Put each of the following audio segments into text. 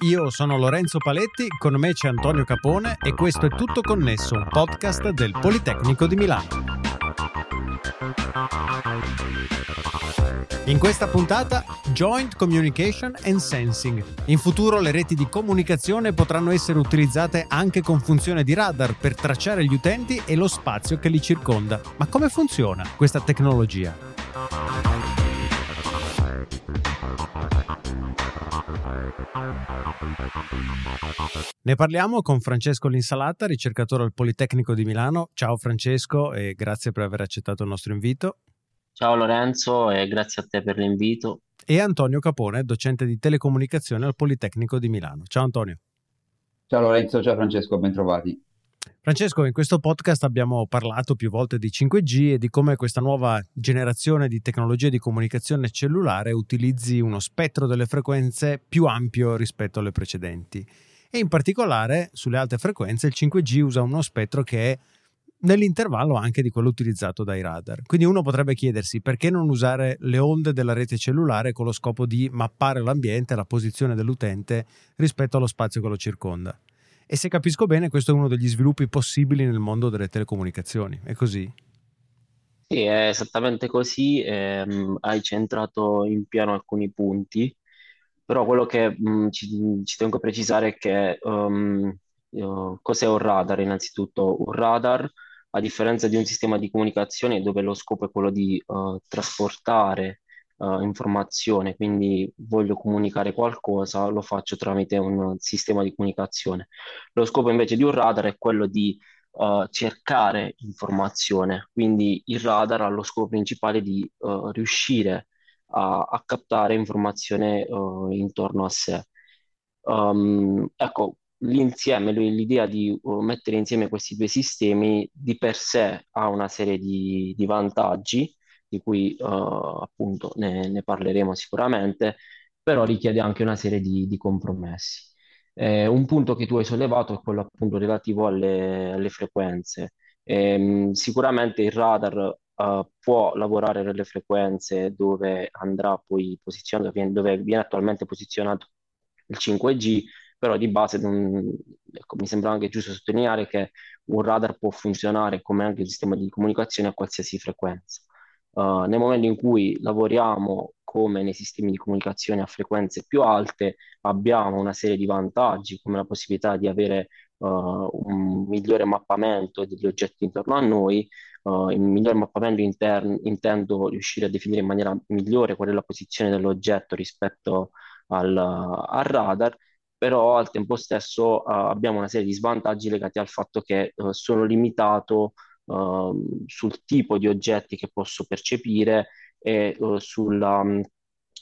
io sono Lorenzo Paletti, con me c'è Antonio Capone e questo è Tutto Connesso, un podcast del Politecnico di Milano. In questa puntata Joint Communication and Sensing. In futuro le reti di comunicazione potranno essere utilizzate anche con funzione di radar per tracciare gli utenti e lo spazio che li circonda. Ma come funziona questa tecnologia? Ne parliamo con Francesco Linsalata, ricercatore al Politecnico di Milano. Ciao Francesco e grazie per aver accettato il nostro invito. Ciao Lorenzo e grazie a te per l'invito. E Antonio Capone, docente di telecomunicazione al Politecnico di Milano. Ciao Antonio. Ciao Lorenzo, ciao Francesco, bentrovati. Francesco, in questo podcast abbiamo parlato più volte di 5G e di come questa nuova generazione di tecnologie di comunicazione cellulare utilizzi uno spettro delle frequenze più ampio rispetto alle precedenti. E in particolare sulle alte frequenze il 5G usa uno spettro che è nell'intervallo anche di quello utilizzato dai radar. Quindi uno potrebbe chiedersi perché non usare le onde della rete cellulare con lo scopo di mappare l'ambiente la posizione dell'utente rispetto allo spazio che lo circonda. E se capisco bene, questo è uno degli sviluppi possibili nel mondo delle telecomunicazioni. È così? Sì, è esattamente così. Ehm, hai centrato in pieno alcuni punti, però quello che mh, mm, ci, ci, tengo a precisare è che um, cos'è un radar? Innanzitutto, un radar a differenza di un sistema di comunicazione dove lo scopo è quello di uh, trasportare uh, informazione, quindi voglio comunicare qualcosa, lo faccio tramite un sistema di comunicazione. Lo scopo invece di un radar è quello di uh, cercare informazione, quindi il radar ha lo scopo principale di riuscire a, a, captare informazione intorno a sé. Um, ecco, l'insieme, l'idea di uh, mettere insieme questi due sistemi di per sé ha una serie di, di vantaggi, di cui uh, appunto ne, ne, parleremo sicuramente, però richiede anche una serie di, di compromessi. Eh, un punto che tu hai sollevato è quello appunto relativo alle, alle frequenze. Eh, sicuramente il radar uh, può lavorare nelle frequenze dove andrà poi posizionato, dove viene attualmente posizionato il 5G, però di base non, ecco, mi sembra anche giusto sottolineare che un radar può funzionare come anche un sistema di comunicazione a qualsiasi frequenza. Uh, nel momento in cui lavoriamo come nei sistemi di comunicazione a frequenze più alte, abbiamo una serie di vantaggi, come la possibilità di avere uh, un migliore mappamento degli oggetti intorno a noi. Uh, il migliore mappamento interno intendo riuscire a definire in maniera migliore qual è la posizione dell'oggetto rispetto al, al radar però al tempo stesso uh, abbiamo una serie di svantaggi legati al fatto che sono limitato uh, sul tipo di oggetti che posso percepire e sulla, um,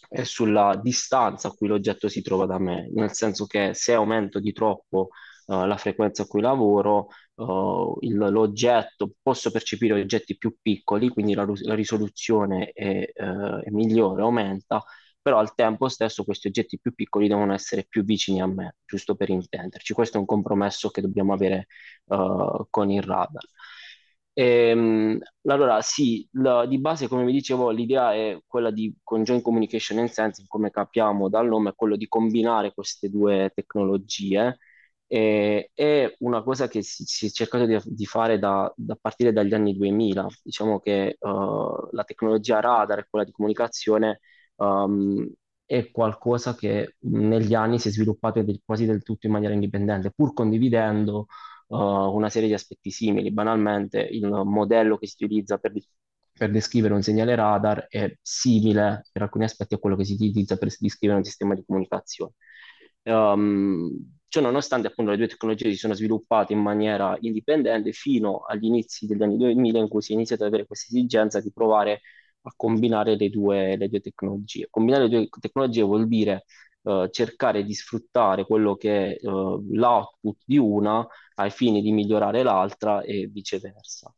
e sulla distanza a cui l'oggetto si trova da me, nel senso che se aumento di troppo la frequenza a cui lavoro, il, l'oggetto, posso percepire oggetti più piccoli, quindi la, la risoluzione è, è migliore, aumenta, però al tempo stesso questi oggetti più piccoli devono essere più vicini a me, giusto per intenderci. Questo è un compromesso che dobbiamo avere uh, con il radar. Ehm, allora, sì, la, di base, come vi dicevo, l'idea è quella di Conjoint Communication and Sensing, come capiamo dal nome, è quello di combinare queste due tecnologie. E, è una cosa che si, si è cercato di, di fare da, da, partire dagli anni 2000. Diciamo che uh, la tecnologia radar e quella di comunicazione um, è qualcosa che negli anni si è sviluppato del, quasi del tutto in maniera indipendente, pur condividendo uh, una serie di aspetti simili. Banalmente, il modello che si utilizza per, per descrivere un segnale radar è simile per alcuni aspetti a quello che si utilizza per descrivere un sistema di comunicazione. Um, Ciò nonostante appunto le due tecnologie si sono sviluppate in maniera indipendente fino agli inizi degli anni 2000 in cui si è iniziato ad avere questa esigenza di provare a combinare le due, le due tecnologie. Combinare le due tecnologie vuol dire uh, cercare di sfruttare quello che è uh, l'output di una ai fini di migliorare l'altra e viceversa.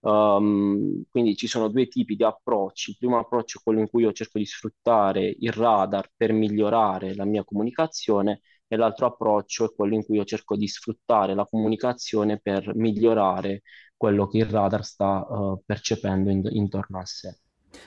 Um, quindi ci sono due tipi di approcci. Il primo approccio è quello in cui io cerco di sfruttare il radar per migliorare la mia comunicazione e l'altro approccio è quello in cui io cerco di sfruttare la comunicazione per migliorare quello che il radar sta uh, percependo in, intorno a sé.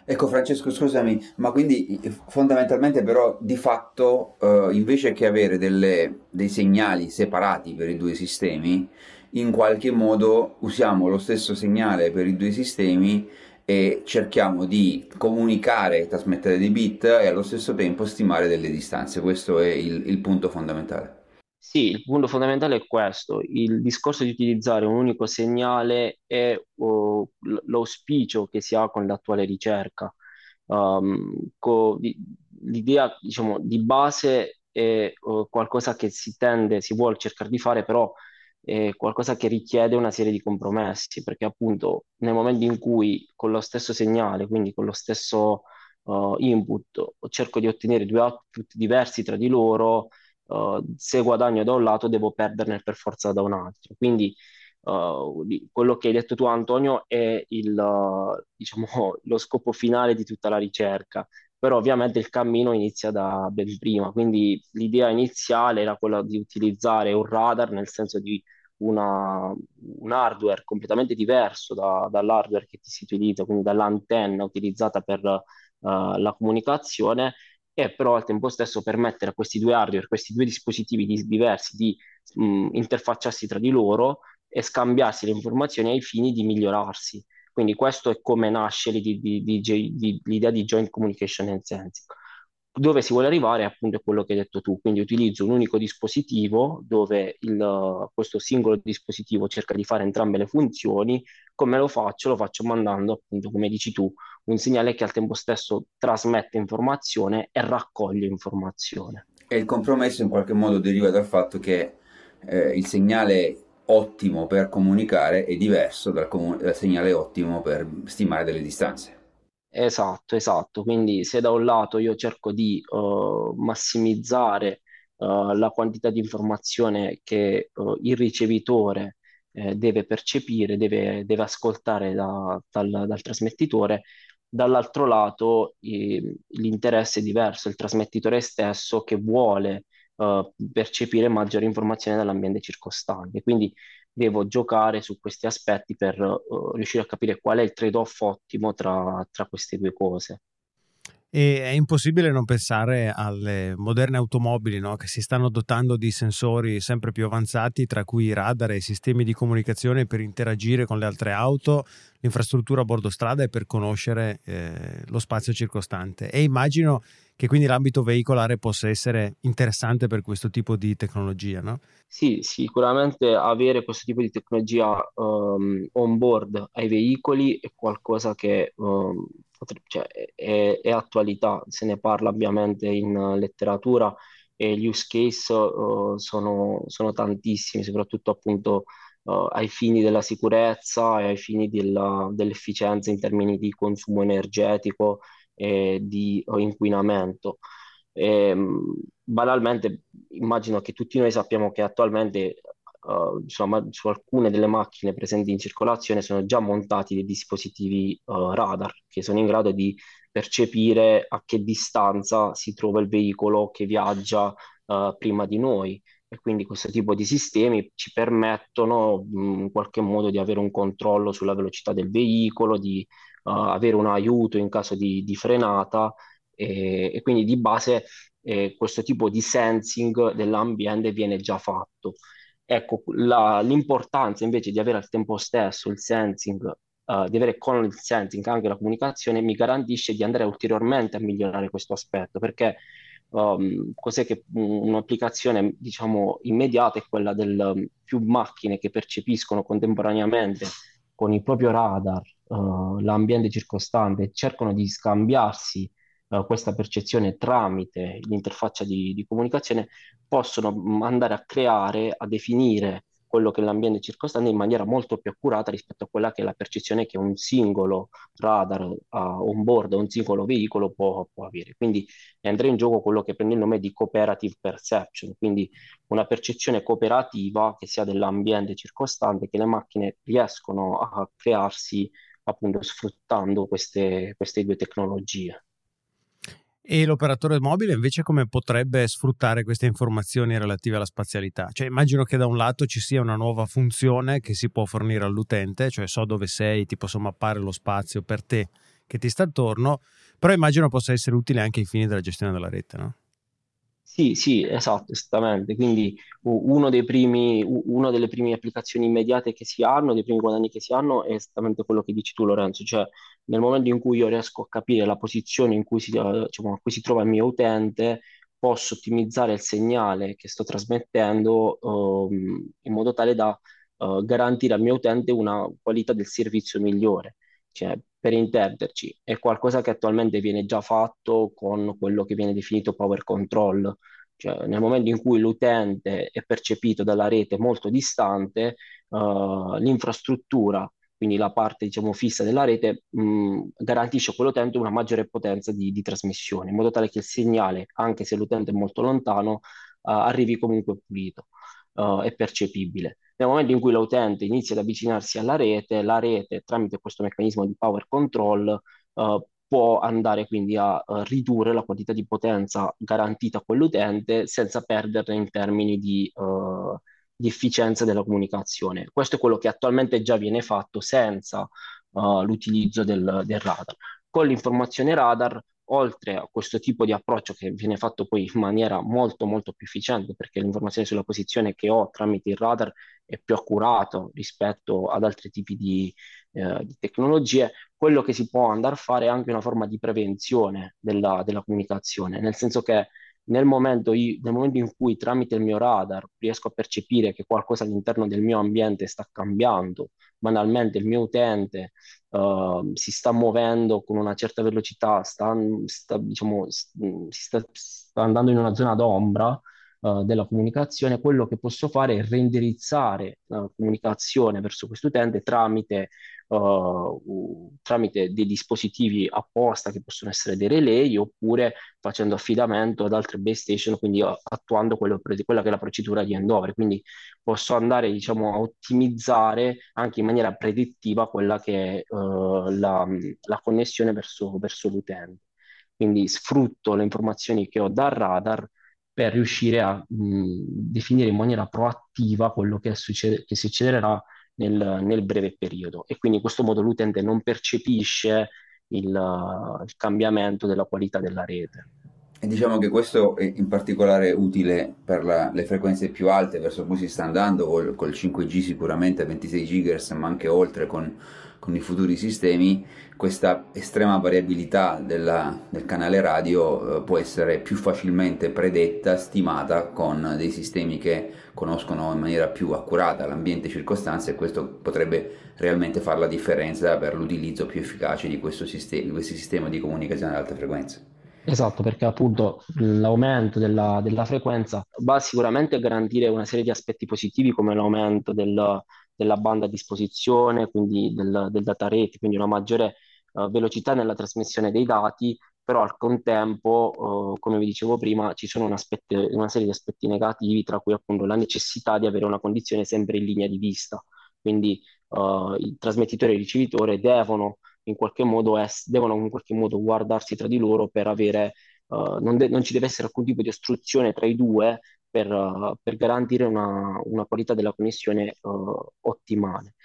Ecco Francesco, scusami, ma quindi fondamentalmente però di fatto eh, invece che avere delle, dei segnali separati per i due sistemi, in qualche modo usiamo lo stesso segnale per i due sistemi e cerchiamo di comunicare, trasmettere dei bit e allo stesso tempo stimare delle distanze. Questo è il, il punto fondamentale. Sì, il punto fondamentale è questo. Il discorso di utilizzare un unico segnale è oh, l'auspicio che si ha con l'attuale ricerca. Um, co- l'idea, diciamo, di base è oh, qualcosa che si tende, si vuole cercare di fare, però è qualcosa che richiede una serie di compromessi, perché appunto nel momento in cui con lo stesso segnale, quindi con lo stesso uh, input, cerco di ottenere due output diversi tra di loro, uh, se guadagno da un lato devo perderne per forza da un altro. Quindi uh, quello che hai detto tu Antonio è il, uh, diciamo, lo scopo finale di tutta la ricerca, però ovviamente il cammino inizia da ben prima, quindi l'idea iniziale era quella di utilizzare un radar nel senso di una, un hardware completamente diverso da, dall'hardware che si utilizza, quindi dall'antenna utilizzata per uh, la comunicazione e però al tempo stesso permettere a questi due hardware, questi due dispositivi di, diversi di mh, interfacciarsi tra di loro e scambiarsi le informazioni ai fini di migliorarsi. Quindi questo è come nasce l'idea di joint communication and sensing. Dove si vuole arrivare appunto è quello che hai detto tu, quindi utilizzo un unico dispositivo dove il, questo singolo dispositivo cerca di fare entrambe le funzioni, come lo faccio? Lo faccio mandando appunto, come dici tu, un segnale che al tempo stesso trasmette informazione e raccoglie informazione. E il compromesso in qualche modo deriva dal fatto che eh, il segnale ottimo per comunicare è diverso dal, comun- dal segnale ottimo per stimare delle distanze. Esatto, esatto. Quindi se da un lato io cerco di uh, massimizzare uh, la quantità di informazione che uh, il ricevitore eh, deve percepire, deve, deve ascoltare da, dal, dal, trasmettitore, dall'altro lato eh, l'interesse è diverso, il trasmettitore stesso che vuole percepire maggiori informazioni dall'ambiente circostante. Quindi devo giocare su questi aspetti per uh, riuscire a capire qual è il trade-off ottimo tra, tra queste due cose. E è impossibile non pensare alle moderne automobili no? che si stanno dotando di sensori sempre più avanzati, tra cui radar e sistemi di comunicazione per interagire con le altre auto, l'infrastruttura a bordo strada e per conoscere eh, lo spazio circostante. E immagino che quindi l'ambito veicolare possa essere interessante per questo tipo di tecnologia, no? Sì, sicuramente avere questo tipo di tecnologia um, on board ai veicoli è qualcosa che um, cioè, è, è, attualità, se ne parla ovviamente in letteratura e gli use case uh, sono, sono, tantissimi, soprattutto appunto uh, ai fini della sicurezza e ai fini della, dell'efficienza in termini di consumo energetico e di inquinamento. E, ehm, banalmente immagino che tutti noi sappiamo che attualmente uh, insomma, su alcune delle macchine presenti in circolazione sono già montati dei dispositivi uh, radar che sono in grado di percepire a che distanza si trova il veicolo che viaggia uh, prima di noi. E quindi questo tipo di sistemi ci permettono in qualche modo di avere un controllo sulla velocità del veicolo, di avere un aiuto in caso di, di frenata e, e, quindi di base eh, questo tipo di sensing dell'ambiente viene già fatto. Ecco, la, l'importanza invece di avere al tempo stesso il sensing, uh, di avere con il sensing anche la comunicazione, mi garantisce di andare ulteriormente a migliorare questo aspetto, perché um, cos'è che un'applicazione, diciamo, immediata è quella del um, più macchine che percepiscono contemporaneamente con il proprio radar uh, l'ambiente circostante cercano di scambiarsi uh, questa percezione tramite l'interfaccia di, di comunicazione, possono mm, andare a creare, a definire quello che è l'ambiente circostante in maniera molto più accurata rispetto a quella che è la percezione che un singolo radar uh, on board, un singolo veicolo può, può, avere. Quindi entra in gioco quello che prende il nome di cooperative perception, quindi una percezione cooperativa che sia dell'ambiente circostante che le macchine riescono a crearsi appunto sfruttando queste, queste due tecnologie. E l'operatore mobile invece come potrebbe sfruttare queste informazioni relative alla spazialità? Cioè immagino che da un lato ci sia una nuova funzione che si può fornire all'utente, cioè so dove sei, ti posso mappare lo spazio per te che ti sta attorno, però immagino possa essere utile anche ai fini della gestione della rete, no? Sì, sì, esatto, esattamente. Quindi primi, una delle prime applicazioni immediate che si hanno, dei primi guadagni che si hanno, è esattamente quello che dici tu, Lorenzo, cioè nel momento in cui io riesco a capire la posizione in cui si, diciamo, a cui si trova il mio utente, posso ottimizzare il segnale che sto trasmettendo um, in modo tale da uh, garantire al mio utente una qualità del servizio migliore. Cioè, per intenderci, è qualcosa che attualmente viene già fatto con quello che viene definito power control, cioè nel momento in cui l'utente è percepito dalla rete molto distante, uh, l'infrastruttura, quindi la parte diciamo, fissa della rete, mh, garantisce a quell'utente una maggiore potenza di, di, trasmissione, in modo tale che il segnale, anche se l'utente è molto lontano, uh, arrivi comunque pulito uh, e percepibile. Nel momento in cui l'utente inizia ad avvicinarsi alla rete, la rete tramite questo meccanismo di power control uh, può andare quindi a ridurre la quantità di potenza garantita a quell'utente senza perderne in termini di, di, efficienza della comunicazione. Questo è quello che attualmente già viene fatto senza l'utilizzo del, del radar. Con l'informazione radar oltre a questo tipo di approccio che viene fatto poi in maniera molto molto più efficiente perché l'informazione sulla posizione che ho tramite il radar è più accurato rispetto ad altri tipi di, eh, di tecnologie, quello che si può andare a fare è anche una forma di prevenzione della, della comunicazione, nel senso che nel momento, io, nel momento, in cui tramite il mio radar riesco a percepire che qualcosa all'interno del mio ambiente sta cambiando, banalmente il mio utente uh, si sta muovendo con una certa velocità, sta, sta, diciamo, sta, sta andando in una zona d'ombra, uh, della comunicazione, quello che posso fare è renderizzare la comunicazione verso questo utente tramite uh, tramite dei dispositivi apposta che possono essere dei relay oppure facendo affidamento ad altre base station, quindi attuando quello, quella che è la procedura di handover. Quindi posso andare diciamo, a ottimizzare anche in maniera predittiva quella che è uh, la, la, connessione verso, verso l'utente. Quindi sfrutto le informazioni che ho dal radar per riuscire a mh, definire in maniera proattiva quello che, succede, che succederà nel, nel, breve periodo e quindi in questo modo l'utente non percepisce il, il cambiamento della qualità della rete. E diciamo che questo è in particolare utile per la, le frequenze più alte verso cui si sta andando, col, col 5G sicuramente a 26 GHz, ma anche oltre con con i futuri sistemi questa estrema variabilità della, del canale radio eh, può essere più facilmente predetta, stimata con dei sistemi che conoscono in maniera più accurata l'ambiente circostante e questo potrebbe realmente fare la differenza per l'utilizzo più efficace di, sistema, di questi sistemi di comunicazione ad alte frequenze. Esatto, perché appunto l'aumento della, della, frequenza va sicuramente a garantire una serie di aspetti positivi come l'aumento del, della banda a disposizione, quindi del, del data rate, quindi una maggiore uh, velocità nella trasmissione dei dati, però al contempo, uh, come vi dicevo prima, ci sono un aspetto, una serie di aspetti negativi, tra cui appunto la necessità di avere una condizione sempre in linea di vista. Quindi uh, il trasmettitore e il ricevitore devono in qualche modo, es- devono in qualche modo guardarsi tra di loro per avere, non, de- non ci deve essere alcun tipo di ostruzione tra i due per, uh, per garantire una, una, qualità della connessione uh, ottimale.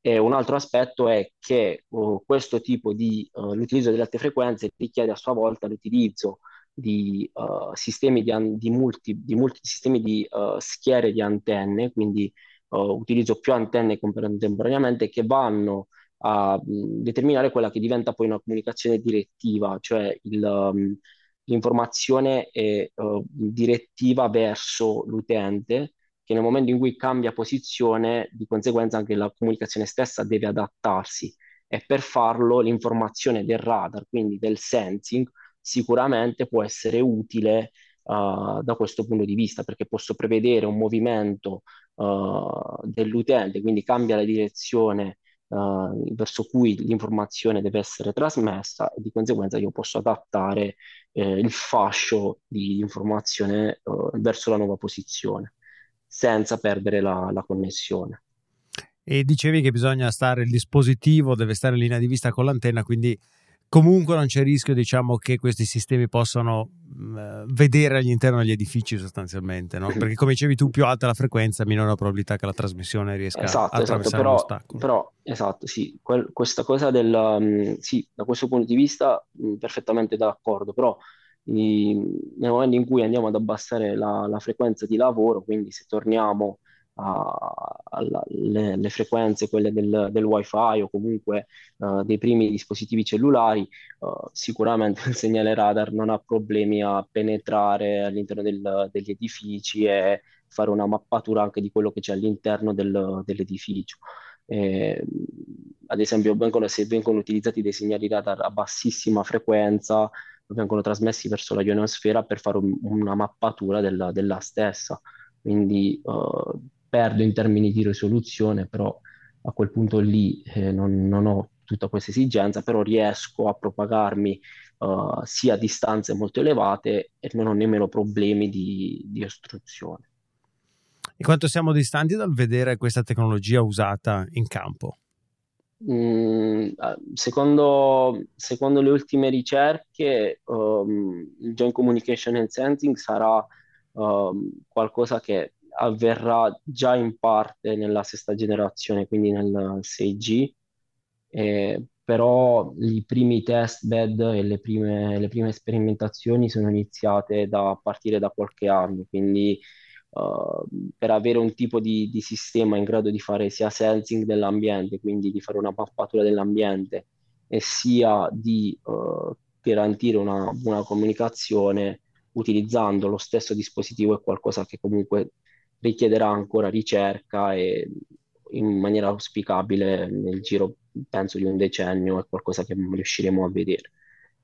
E un altro aspetto è che uh, questo tipo di l'utilizzo delle alte frequenze richiede a sua volta l'utilizzo di sistemi di, an- di, multi, di multi sistemi di schiere di antenne, quindi utilizzo più antenne contemporaneamente che vanno a determinare quella che diventa poi una comunicazione direttiva, cioè il, l'informazione è uh, direttiva verso l'utente, che nel momento in cui cambia posizione, di conseguenza anche la comunicazione stessa deve adattarsi. E per farlo l'informazione del radar, quindi del sensing, sicuramente può essere utile uh, da questo punto di vista, perché posso prevedere un movimento uh, dell'utente, quindi cambia la direzione uh, verso cui l'informazione deve essere trasmessa e di conseguenza io posso adattare eh, il fascio di informazione uh, verso la nuova posizione senza perdere la, la connessione. E dicevi che bisogna stare, il dispositivo deve stare in linea di vista con l'antenna, quindi comunque non c'è rischio diciamo che questi sistemi possano mh, mm, vedere all'interno degli edifici sostanzialmente no? perché come dicevi tu più alta la frequenza minore la probabilità che la trasmissione riesca esatto, a esatto, attraversare però, l'ostacolo però esatto sì quel, questa cosa del um, sì da questo punto di vista mh, perfettamente d'accordo però i, nel momento in cui andiamo ad abbassare la, la frequenza di lavoro quindi se torniamo alle frequenze, quelle del, del wifi o comunque uh, dei primi dispositivi cellulari, uh, sicuramente il segnale radar non ha problemi a penetrare all'interno del, degli edifici e fare una mappatura anche di quello che c'è all'interno del, dell'edificio. Eh, ad esempio, vengono, se vengono utilizzati dei segnali radar a bassissima frequenza, vengono trasmessi verso la ionosfera per fare un, una mappatura della, della stessa. Quindi uh, perdo in termini di risoluzione, però a quel punto lì eh, non, non, ho tutta questa esigenza, però riesco a propagarmi uh, sia a distanze molto elevate e non ho nemmeno problemi di, di ostruzione. E quanto siamo distanti dal vedere questa tecnologia usata in campo? Mm, secondo, secondo, le ultime ricerche, um, il Joint Communication and Sensing sarà um, qualcosa che avverrà già in parte nella sesta generazione, quindi nel 6G, eh, però i primi test bed e le prime, le prime sperimentazioni sono iniziate da, a partire da qualche anno, quindi uh, per avere un tipo di, di, sistema in grado di fare sia sensing dell'ambiente, quindi di fare una mappatura dell'ambiente, e sia di uh, garantire una buona comunicazione utilizzando lo stesso dispositivo è qualcosa che comunque richiederà ancora ricerca e in maniera auspicabile nel giro, penso, di un decennio è qualcosa che riusciremo a vedere.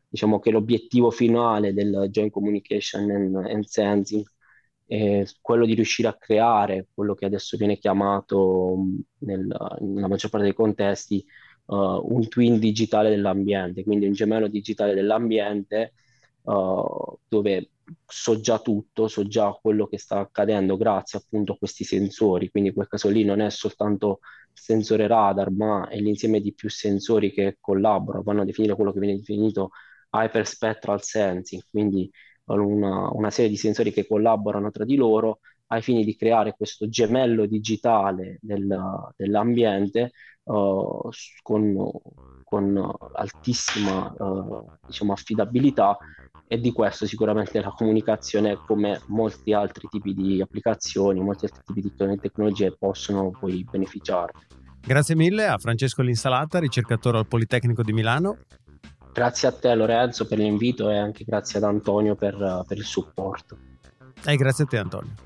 Diciamo che l'obiettivo finale del Joint Communication and, and Sensing è quello di riuscire a creare quello che adesso viene chiamato nel, nella maggior parte dei contesti uh, un twin digitale dell'ambiente, quindi un gemello digitale dell'ambiente uh, dove so già tutto, so già quello che sta accadendo grazie appunto a questi sensori, quindi in quel caso lì non è soltanto il sensore radar, ma è l'insieme di più sensori che collaborano, vanno a definire quello che viene definito hyperspectral sensing, quindi una, una serie di sensori che collaborano tra di loro ai fini di creare questo gemello digitale del, dell'ambiente uh, con, con, altissima uh, diciamo, affidabilità e di questo sicuramente la comunicazione come molti altri tipi di applicazioni, molti altri tipi di tecnologie possono poi beneficiare. Grazie mille a Francesco Linsalata, ricercatore al Politecnico di Milano. Grazie a te Lorenzo per l'invito e anche grazie ad Antonio per, per il supporto. E grazie a te Antonio.